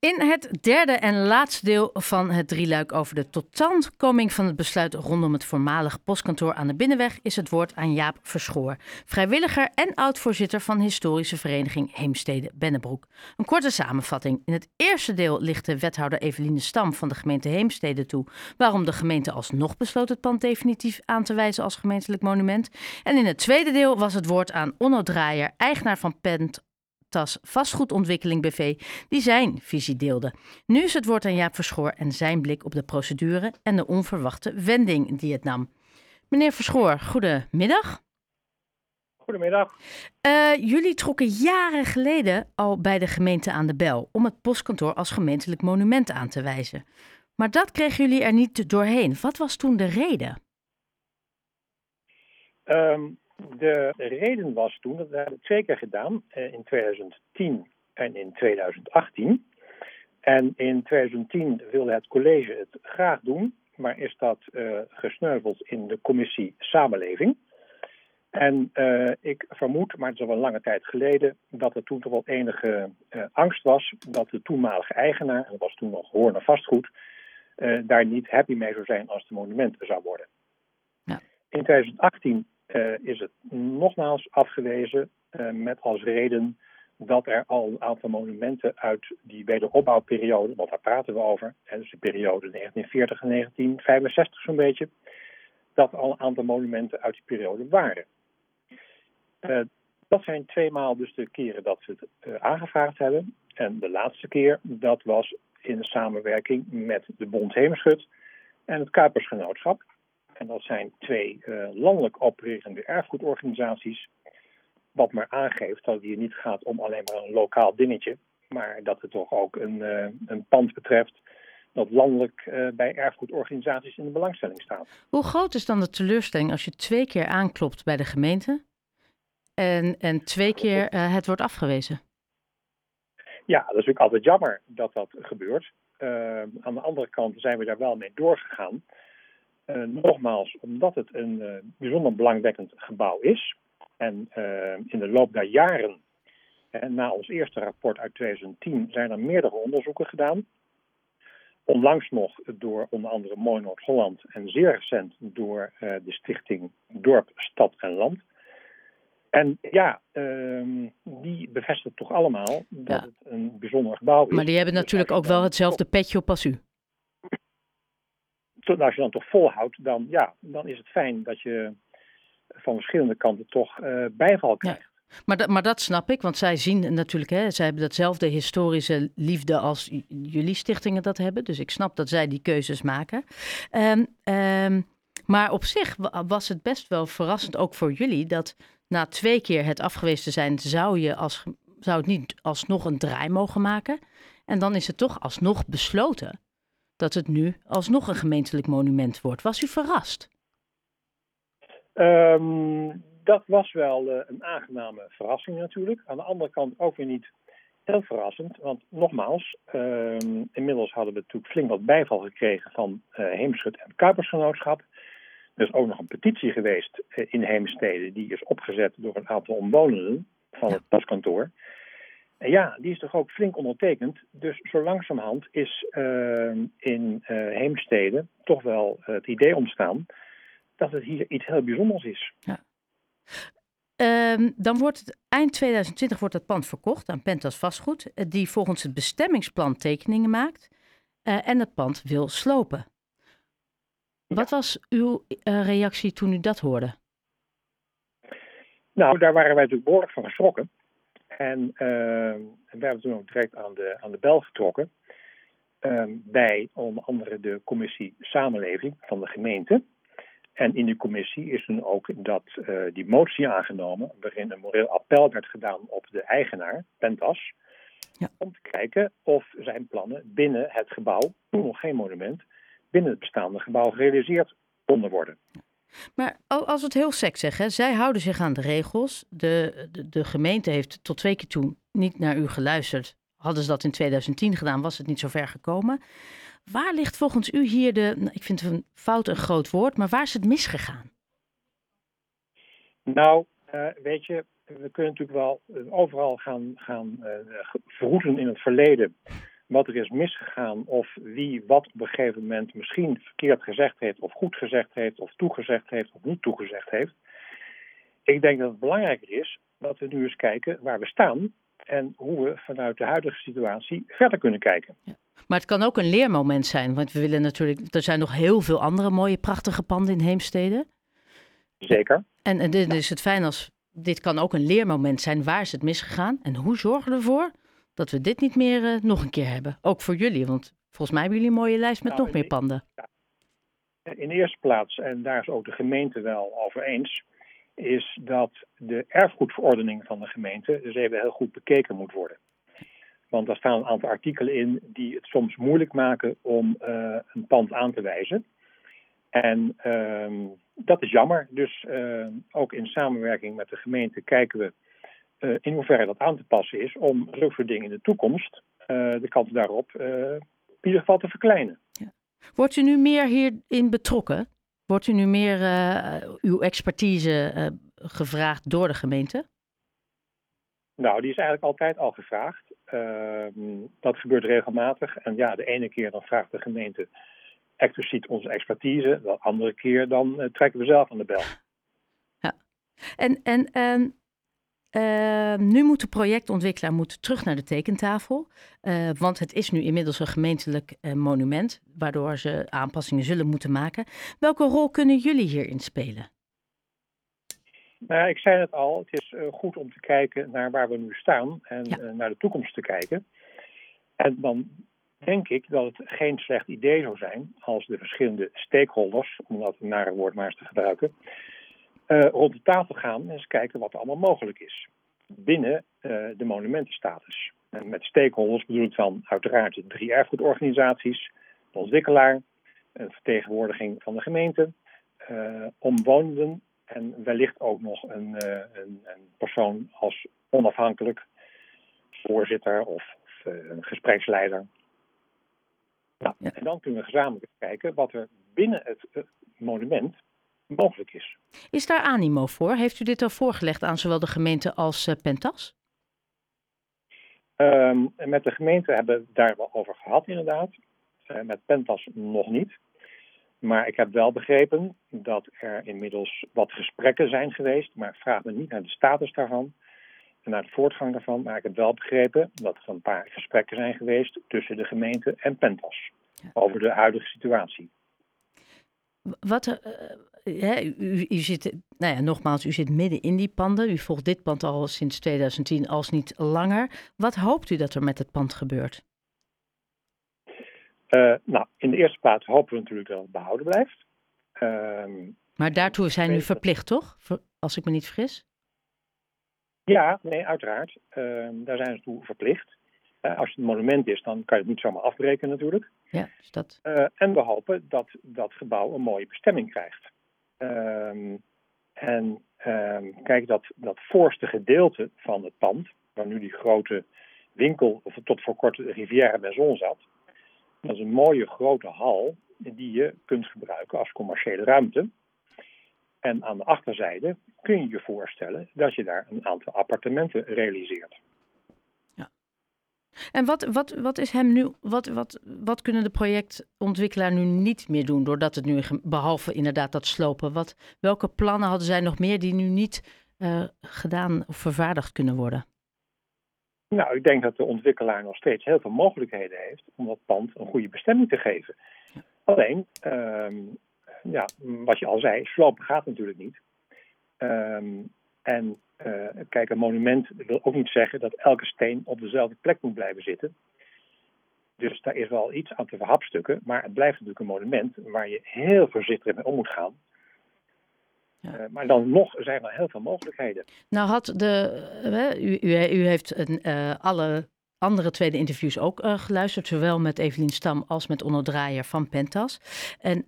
In het derde en laatste deel van het drieluik over de totstandkoming van het besluit rondom het voormalig postkantoor aan de Binnenweg is het woord aan Jaap Verschoor, vrijwilliger en oud-voorzitter van historische vereniging Heemstede Bennebroek. Een korte samenvatting. In het eerste deel ligt de wethouder Eveline Stam van de gemeente Heemstede toe waarom de gemeente alsnog besloot het pand definitief aan te wijzen als gemeentelijk monument. En in het tweede deel was het woord aan Onno Draaier, eigenaar van Pent Tas Vastgoedontwikkeling BV, die zijn visie deelde. Nu is het woord aan Jaap Verschoor en zijn blik op de procedure en de onverwachte wending die het nam. Meneer Verschoor, goedemiddag. Goedemiddag. Uh, jullie trokken jaren geleden al bij de gemeente aan de bel om het postkantoor als gemeentelijk monument aan te wijzen. Maar dat kregen jullie er niet doorheen. Wat was toen de reden? Um, de reden was toen, dat we hebben twee keer gedaan, eh, in 2010 en in 2018. En in 2010 wilde het college het graag doen, maar is dat uh, gesneuveld in de commissie Samenleving. En uh, ik vermoed, maar het is al een lange tijd geleden, dat er toen toch wel enige uh, angst was dat de toenmalige eigenaar, en dat was toen nog Hoorn Vastgoed, daar niet happy mee zou zijn als de monument zou worden. Ja. In 2018 uh, is het nogmaals afgewezen uh, met als reden dat er al een aantal monumenten uit die wederopbouwperiode, want daar praten we over, hè, dus de periode 1940 en 1965 zo'n beetje, dat al een aantal monumenten uit die periode waren. Uh, dat zijn tweemaal dus de keren dat ze het aangevraagd hebben. En de laatste keer, dat was in samenwerking met de Bond Heemschut en het Kuipersgenootschap. En dat zijn twee uh, landelijk opererende erfgoedorganisaties. Wat maar aangeeft dat het hier niet gaat om alleen maar een lokaal dingetje. Maar dat het toch ook een, uh, een pand betreft dat landelijk uh, bij erfgoedorganisaties in de belangstelling staat. Hoe groot is dan de teleurstelling als je twee keer aanklopt bij de gemeente en, en twee keer het wordt afgewezen? Ja, dat is natuurlijk altijd jammer dat dat gebeurt. aan de andere kant zijn we daar wel mee doorgegaan. Uh, nogmaals, omdat het een uh, bijzonder belangwekkend gebouw is. En uh, in de loop der jaren, en na ons eerste rapport uit 2010, zijn er meerdere onderzoeken gedaan. Onlangs nog door onder andere Mooi Noord-Holland en zeer recent door de stichting Dorp, Stad en Land. En ja, ehm, die bevestigen toch allemaal dat ja. het een bijzonder gebouw is. Maar die hebben natuurlijk ook wel hetzelfde petje op als u als je dan toch volhoudt, dan, ja, dan is het fijn dat je van verschillende kanten toch uh, bijval krijgt. Ja. Maar, dat, maar dat snap ik, want zij zien natuurlijk, hè, zij hebben datzelfde historische liefde als jullie stichtingen dat hebben. Dus ik snap dat zij die keuzes maken. Um, um, maar op zich was het best wel verrassend, ook voor jullie, dat na twee keer het afgewezen te zijn, zou je als, zou het niet alsnog een draai mogen maken. En dan is het toch alsnog besloten dat het nu alsnog een gemeentelijk monument wordt. Was u verrast? Um, dat was wel uh, een aangename verrassing natuurlijk. Aan de andere kant ook weer niet heel verrassend. Want nogmaals, um, inmiddels hadden we natuurlijk flink wat bijval gekregen van uh, Heemschut en Kuipersgenootschap. Er is ook nog een petitie geweest uh, in Heemstede. Die is opgezet door een aantal omwonenden van het paskantoor. Ja, die is toch ook flink ondertekend. Dus zo langzamerhand is uh, in uh, Heemstede toch wel het idee ontstaan dat het hier iets heel bijzonders is. Ja. Um, dan wordt het eind 2020 wordt het pand verkocht aan Pentas Vastgoed, die volgens het bestemmingsplan tekeningen maakt uh, en het pand wil slopen. Ja. Wat was uw reactie toen u dat hoorde? Nou, daar waren wij natuurlijk behoorlijk van geschrokken. En uh, we hebben toen ook direct aan de, aan de bel getrokken. Uh, bij onder andere de commissie Samenleving van de gemeente. En in die commissie is toen ook dat, uh, die motie aangenomen, waarin een moreel appel werd gedaan op de eigenaar, Pentas. Ja. Om te kijken of zijn plannen binnen het gebouw, toen nog geen monument, binnen het bestaande gebouw gerealiseerd konden worden. Maar als we het heel sec zeggen, zij houden zich aan de regels. De, de, de, gemeente heeft tot twee keer toe niet naar u geluisterd. Hadden ze dat in 2010 gedaan, was het niet zo ver gekomen. Waar ligt volgens u hier de, nou, ik vind een fout een groot woord, maar waar is het misgegaan? Nou, uh, weet je, we kunnen natuurlijk wel overal gaan, gaan uh, verroeten in het verleden wat er is misgegaan of wie wat op een gegeven moment misschien verkeerd gezegd heeft of goed gezegd heeft of toegezegd heeft of niet toegezegd heeft. Ik denk dat het belangrijker is dat we nu eens kijken waar we staan en hoe we vanuit de huidige situatie verder kunnen kijken. Ja. Maar het kan ook een leermoment zijn, want we willen natuurlijk, er zijn nog heel veel andere mooie, prachtige panden in Heemstede. Zeker. En, en dit is het fijn als dit kan ook een leermoment zijn. Waar is het misgegaan en hoe zorgen we ervoor dat we dit niet meer uh, nog een keer hebben? Ook voor jullie, want volgens mij hebben jullie een mooie lijst met nou, nog meer panden. In de eerste plaats, en daar is ook de gemeente wel over eens, is dat de erfgoedverordening van de gemeente dus even heel goed bekeken moet worden. Want daar staan een aantal artikelen in die het soms moeilijk maken om uh, een pand aan te wijzen. En uh, dat is jammer. Dus uh, ook in samenwerking met de gemeente kijken we uh, in hoeverre dat aan te passen is om zulke soort dingen in de toekomst de kans daarop in ieder geval te verkleinen. Ja. Wordt u nu meer hierin betrokken? Wordt u nu meer uw expertise gevraagd door de gemeente? Nou, die is eigenlijk altijd al gevraagd. Ehm, dat gebeurt regelmatig. En ja, de ene keer dan vraagt de gemeente expliciet onze expertise. De andere keer dan trekken we zelf aan de bel. Ja. En, en uh, nu moet de projectontwikkelaar moet terug naar de tekentafel. Uh, want het is nu inmiddels een gemeentelijk monument. Waardoor ze aanpassingen zullen moeten maken. Welke rol kunnen jullie hierin spelen? Nou, ik zei het al, het is goed om te kijken naar waar we nu staan en naar de toekomst te kijken. En dan denk ik dat het geen slecht idee zou zijn als de verschillende stakeholders, om dat nare woord maar eens te gebruiken, uh, rond de tafel gaan en eens kijken wat er allemaal mogelijk is binnen uh, de monumentenstatus. En met stakeholders bedoel ik dan uiteraard de drie erfgoedorganisaties, de ontwikkelaar, een vertegenwoordiging van de gemeente, uh, omwonenden en wellicht ook nog een, een, een persoon als onafhankelijk voorzitter of, of een gespreksleider. Nou, En dan kunnen we gezamenlijk kijken wat er binnen het monument mogelijk is. Is daar animo voor? Heeft u dit al voorgelegd aan zowel de gemeente als uh, Pentas? Um, met de gemeente hebben we het daar wel over gehad, inderdaad. Uh, met Pentas nog niet. Maar ik heb wel begrepen dat er inmiddels wat gesprekken zijn geweest. Maar ik vraag me niet naar de status daarvan en naar de voortgang daarvan. Maar ik heb wel begrepen dat er een paar gesprekken zijn geweest tussen de gemeente en Pentas over de huidige situatie. Wat, u, u, zit, nou ja, nogmaals, u zit midden in die panden. U volgt dit pand al sinds 2010, als niet langer. Wat hoopt u dat er met het pand gebeurt? Uh, nou, in de eerste plaats hopen we natuurlijk dat het behouden blijft. Uh, maar daartoe zijn u verplicht, toch? Als ik me niet vergis? Ja, nee, uiteraard. Ehm, daar zijn ze toe verplicht. Uh, als het een monument is, dan kan je het niet zomaar afbreken natuurlijk. Ja, is dat... Uh, en we hopen dat dat gebouw een mooie bestemming krijgt. Ehm, en um, kijk, dat, dat voorste gedeelte van het pand, waar nu die grote winkel, of tot voor kort Rivière Maison zat, dat is een mooie grote hal die je kunt gebruiken als commerciële ruimte. En aan de achterzijde kun je je voorstellen dat je daar een aantal appartementen realiseert. En wat, wat, wat is hem nu, wat, wat, wat kunnen de projectontwikkelaar nu niet meer doen doordat het nu, behalve inderdaad dat slopen, wat, welke plannen hadden zij nog meer die nu niet uh, gedaan of vervaardigd kunnen worden? Nou, ik denk dat de ontwikkelaar nog steeds heel veel mogelijkheden heeft om dat pand een goede bestemming te geven. Alleen, um, ja, wat je al zei, slopen gaat natuurlijk niet. Um, en uh, kijk, een monument wil ook niet zeggen dat elke steen op dezelfde plek moet blijven zitten. Dus daar is wel iets aan te verhapstukken. Maar het blijft natuurlijk een monument waar je heel voorzichtig mee om moet gaan. Ja. Uh, maar dan nog zijn er heel veel mogelijkheden. Nou had de, uh, u, u, u, heeft een, alle andere tweede interviews ook geluisterd, zowel met Evelien Stam als met Onno Draaier van Pentas. En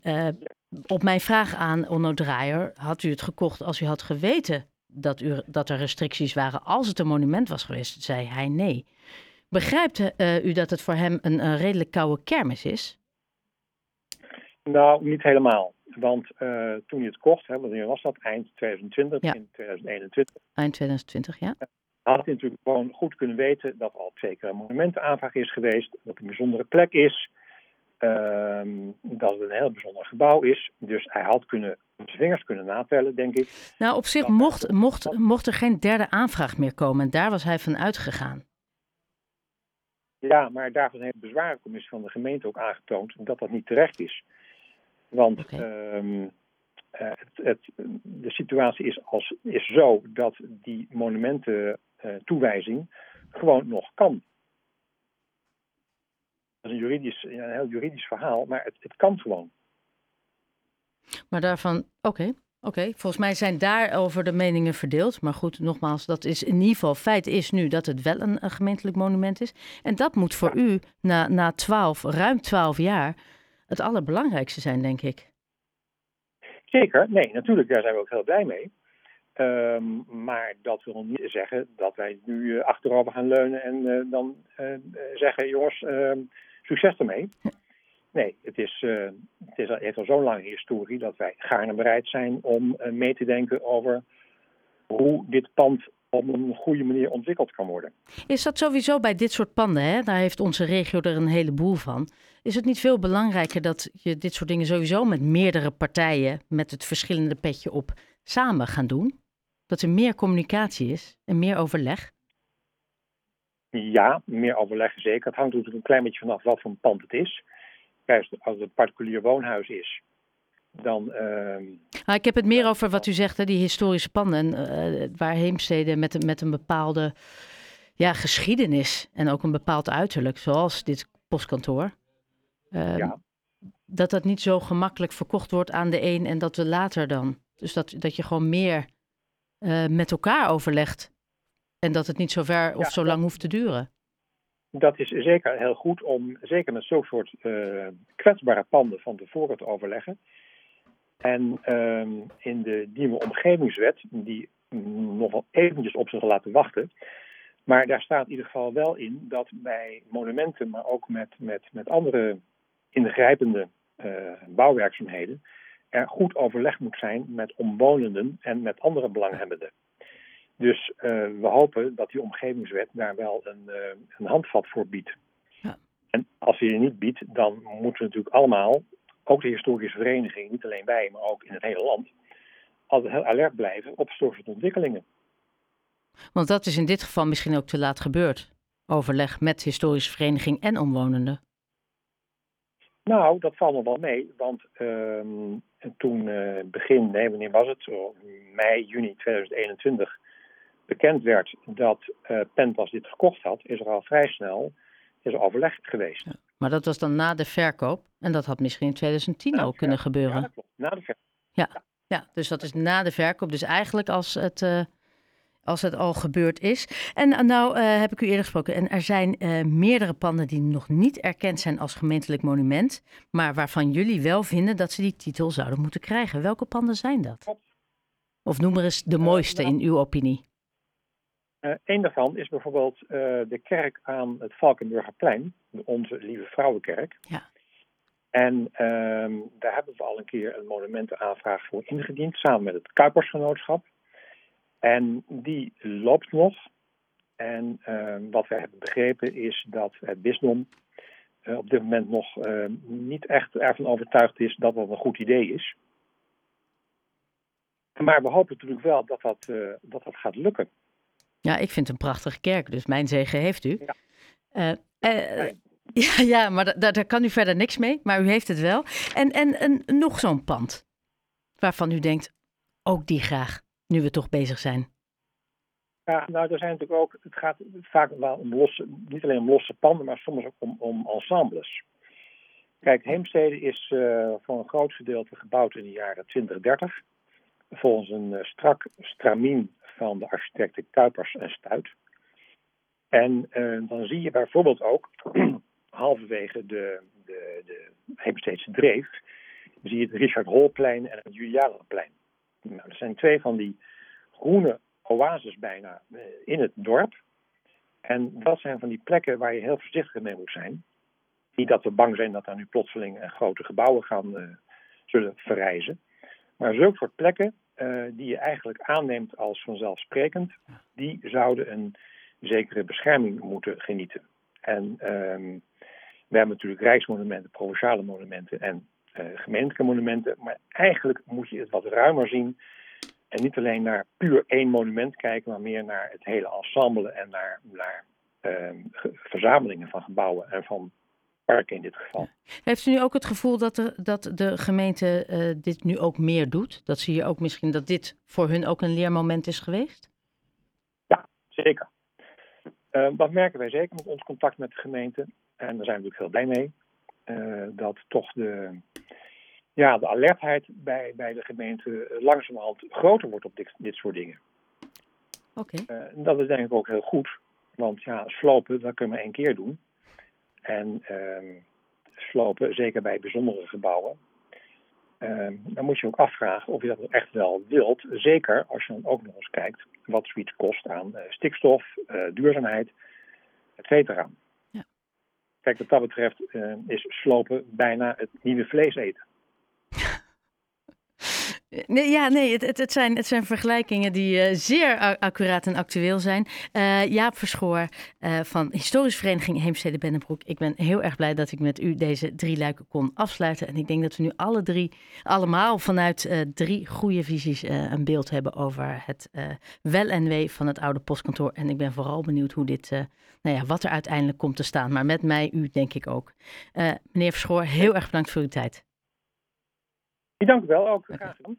op mijn vraag aan Onno Draaier, had u het gekocht als u had geweten dat, u, dat er restricties waren als het een monument was geweest? Zei hij nee. Begrijpt uh, u dat het voor hem een, een, redelijk koude kermis is? Nou, niet helemaal. Want uh, toen hij het kocht, hè, wanneer was dat? Eind 2020, ja. in 2021. Eind 2020, ja. had hij natuurlijk gewoon goed kunnen weten dat al twee keer een monumentenaanvraag is geweest, dat het een bijzondere plek is, ehm, dat het een heel bijzonder gebouw is. Dus hij had kunnen zijn vingers kunnen natellen, denk ik. Nou, op zich mocht, mocht, mocht er geen derde aanvraag meer komen en daar was hij van uitgegaan. Ja, maar daarvan heeft de bezwarencommissie van de gemeente ook aangetoond dat dat niet terecht is. Want ehm, eh, het, het, de situatie is, als, is zo dat die monumententoewijzing gewoon nog kan. Dat is een, juridisch, een heel juridisch verhaal, maar het, het kan gewoon. Maar daarvan, oké, oké. Volgens mij zijn daarover de meningen verdeeld. Maar goed, nogmaals, dat is in ieder geval, feit is nu dat het wel een, gemeentelijk monument is. En dat moet voor u na, na 12, ruim 12 jaar het allerbelangrijkste zijn, denk ik. Zeker, nee, natuurlijk, daar zijn we ook heel blij mee. Um, maar dat wil niet zeggen dat wij nu uh, achterover gaan leunen en uh, dan uh, zeggen: jongens, ehm, succes ermee. Nee, het, is, het, is, het heeft al zo'n lange historie dat wij gaarne bereid zijn om mee te denken over hoe dit pand op een goede manier ontwikkeld kan worden. Is dat sowieso bij dit soort panden? Hè? Daar heeft onze regio er een heleboel van. Is het niet veel belangrijker dat je dit soort dingen sowieso met meerdere partijen, met het verschillende petje op, samen gaan doen? Dat er meer communicatie is en meer overleg? Ja, meer overleg zeker. Het hangt natuurlijk een klein beetje vanaf wat voor een pand het is. Kijk, als het een particulier woonhuis is, dan. Uh... Nou, ik heb het meer over wat u zegt, hè, die historische panden. Uh, waar met, met een bepaalde ja, geschiedenis en ook een bepaald uiterlijk, zoals dit postkantoor. Uh, ja. Dat dat niet zo gemakkelijk verkocht wordt aan de een en dat we later dan. Dus dat, dat je gewoon meer uh, met elkaar overlegt. En dat het niet zo ver of ja, zo lang hoeft te duren. Dat is zeker heel goed om, zeker met zo'n soort uh, kwetsbare panden van tevoren te overleggen. En uh, in de nieuwe omgevingswet, die nog wel eventjes op zich laten wachten. Maar daar staat in ieder geval wel in dat bij monumenten, maar ook met, met, met andere ingrijpende uh, bouwwerkzaamheden, er goed overleg moet zijn met omwonenden en met andere belanghebbenden. Dus uh, we hopen dat die omgevingswet daar wel een, uh, een handvat voor biedt. Ja. En als die er niet biedt, dan moeten we natuurlijk allemaal ook de historische vereniging, niet alleen wij, maar ook in het hele land, altijd heel alert blijven op soort ontwikkelingen. Want dat is in dit geval misschien ook te laat gebeurd. Overleg met historische vereniging en omwonenden. Nou, dat valt me wel mee, want uh, toen uh, begin, nee, wanneer was het? Zo, mei, juni 2021 bekend werd dat uh, Pentas dit gekocht had, is er al vrij snel is er overleg geweest. Ja. Maar dat was dan na de verkoop. En dat had misschien in 2010 ook kunnen gebeuren. Ja, dat klopt. Na de verkoop. Ja, ja. dus dat is na de verkoop. Dus eigenlijk als het, uh, als het al gebeurd is. En nou uh, heb ik u eerder gesproken. En er zijn uh, meerdere panden die nog niet erkend zijn als gemeentelijk monument. Maar waarvan jullie wel vinden dat ze die titel zouden moeten krijgen. Welke panden zijn dat? Of noem maar eens de mooiste nou, in uw opinie. Uh, een daarvan is bijvoorbeeld uh, de kerk aan het Valkenburgerplein, onze Lieve Vrouwenkerk. Ja. En uh, daar hebben we al een keer een monumentenaanvraag voor ingediend, samen met het Kuipersgenootschap. En die loopt nog. En ehm, wat wij hebben begrepen is dat het bisdom uh, op dit moment nog ehm, niet echt ervan overtuigd is dat dat een goed idee is. Maar we hopen natuurlijk wel dat dat, uh, dat, dat gaat lukken. Ja, ik vind het een prachtige kerk, dus mijn zegen heeft u. Ja, uh, ja, ja, maar daar kan u verder niks mee, maar u heeft het wel. En, en, en nog zo'n pand waarvan u denkt, ook die graag, nu we toch bezig zijn. Ja, nou, er zijn natuurlijk ook, het gaat vaak wel om losse, niet alleen om losse panden, maar soms ook om, om ensembles. Kijk, Heemstede is uh, voor een groot gedeelte gebouwd in de jaren 20, 30. Volgens een uh, strak stramien van de architecten Kuipers en Stuit. En uh, dan zie je bijvoorbeeld ook, halverwege de, de, de Heemsteedse Dreef, zie je het Richard Holplein en het Julianenplein. Nou, dat zijn twee van die groene oases bijna uh, in het dorp. En dat zijn van die plekken waar je heel voorzichtig mee moet zijn. Niet dat we bang zijn dat daar nu plotseling grote gebouwen gaan zullen verrijzen. Maar zulke soort plekken die je eigenlijk aanneemt als vanzelfsprekend, die zouden een zekere bescherming moeten genieten. En ehm, we hebben natuurlijk rijksmonumenten, provinciale monumenten en uh, gemeentelijke monumenten. Maar eigenlijk moet je het wat ruimer zien. En niet alleen naar puur één monument kijken, maar meer naar het hele ensemble en naar, naar uh, verzamelingen van gebouwen en van in dit geval. Heeft u nu ook het gevoel dat de, dat de gemeente uh, dit nu ook meer doet? Dat zie je ook misschien dat dit voor hun ook een leermoment is geweest? Ja, zeker. Uh, dat merken wij zeker met ons contact met de gemeente. En daar zijn we natuurlijk heel blij mee. Uh, dat toch de, ja, de alertheid bij, bij de gemeente langzamerhand groter wordt op dit, dit soort dingen. Oké. Okay. Dat is denk ik ook heel goed. Want ja, slopen, dat kun je maar één keer doen. En uh, slopen, zeker bij bijzondere gebouwen, uh, dan moet je ook afvragen of je dat echt wel wilt. Zeker als je dan ook nog eens kijkt wat zoiets kost aan uh, stikstof, uh, duurzaamheid, et cetera. Ja. Kijk, wat dat betreft is slopen bijna het nieuwe vlees eten. Nee, ja, nee, het, het, zijn, het zijn vergelijkingen die uh, zeer accuraat en actueel zijn. Uh, Jaap Verschoor uh, van Historische Vereniging Heemstede Bennebroek. Ik ben heel erg blij dat ik met u deze drie luiken kon afsluiten. En ik denk dat we nu alle drie, allemaal vanuit drie goede visies een beeld hebben over het wel en wee van het oude postkantoor. En ik ben vooral benieuwd hoe dit, nou ja, wat er uiteindelijk komt te staan. Maar met mij, u denk ik ook. meneer Verschoor, heel erg bedankt voor uw tijd. Dank u wel, ook graag gedaan.